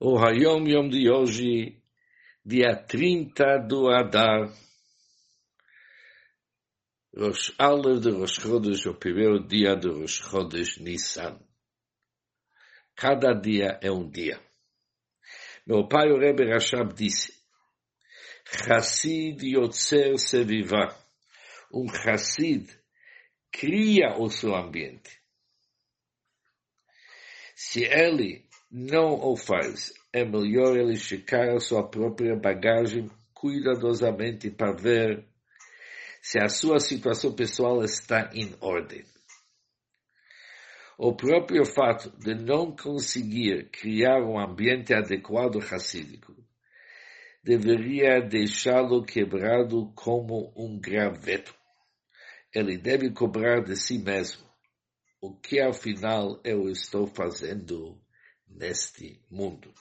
o Hayom Yom de hoje, dia 30 do Adar, Rosh Aleph de Rosh Chodesh, o primeiro dia do Rosh Chodesh Nissan. Cada dia é um dia. Meu pai, o Rebbe Rashab, disse, Chassid Yotzer Seviva. Um Chassid cria o seu ambiente. Se ele não o faz, é melhor ele checar a sua própria bagagem cuidadosamente para ver se a sua situação pessoal está em ordem. O próprio fato de não conseguir criar um ambiente adequado racídico deveria deixá-lo quebrado como um graveto. Ele deve cobrar de si mesmo o que afinal eu estou fazendo neste mundo.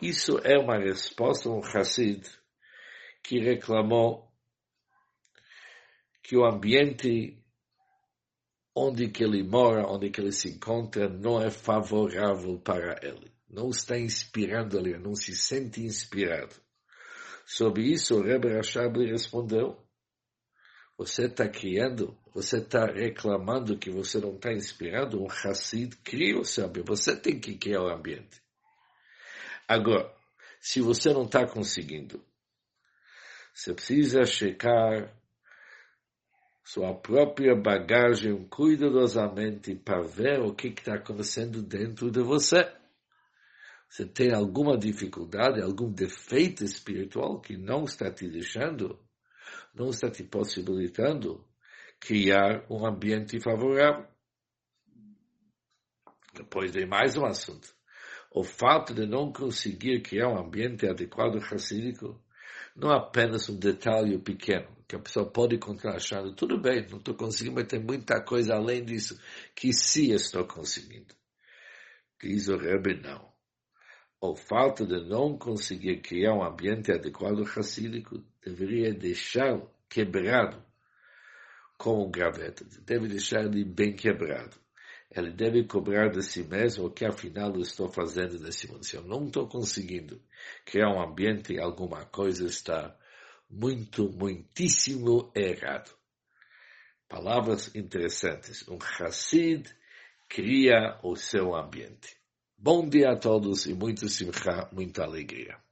Isso é uma resposta a um Hassid que reclamou que o ambiente onde que ele mora, onde que ele se encontra, não é favorável para ele. Não está inspirando ele, não se sente inspirado. Sobre isso, o Rebbe Rashab respondeu, você está criando, você está reclamando que você não está inspirado, um Hassid cria o seu ambiente. Você tem que criar o ambiente. Agora, se você não está conseguindo, você precisa checar sua própria bagagem cuidadosamente para ver o que está acontecendo dentro de você. Você tem alguma dificuldade, algum defeito espiritual que não está te deixando não está te possibilitando criar um ambiente favorável. Depois vem mais um assunto. O fato de não conseguir criar um ambiente adequado racídico não é apenas um detalhe pequeno, que a pessoa pode continuar achando, tudo bem, não estou conseguindo, mas tem muita coisa além disso que sim estou conseguindo. Diz o Rebbe, não. O fato de não conseguir criar um ambiente adequado racídico deveria deixá-lo quebrado como um graveto. Deve deixar ele bem quebrado. Ele deve cobrar de si mesmo o que afinal eu estou fazendo nesse mundo. Se eu não estou conseguindo criar um ambiente, alguma coisa está muito, muitíssimo errado. Palavras interessantes. Um Hassid cria o seu ambiente. Bom dia a todos e muito simcha, muita alegria.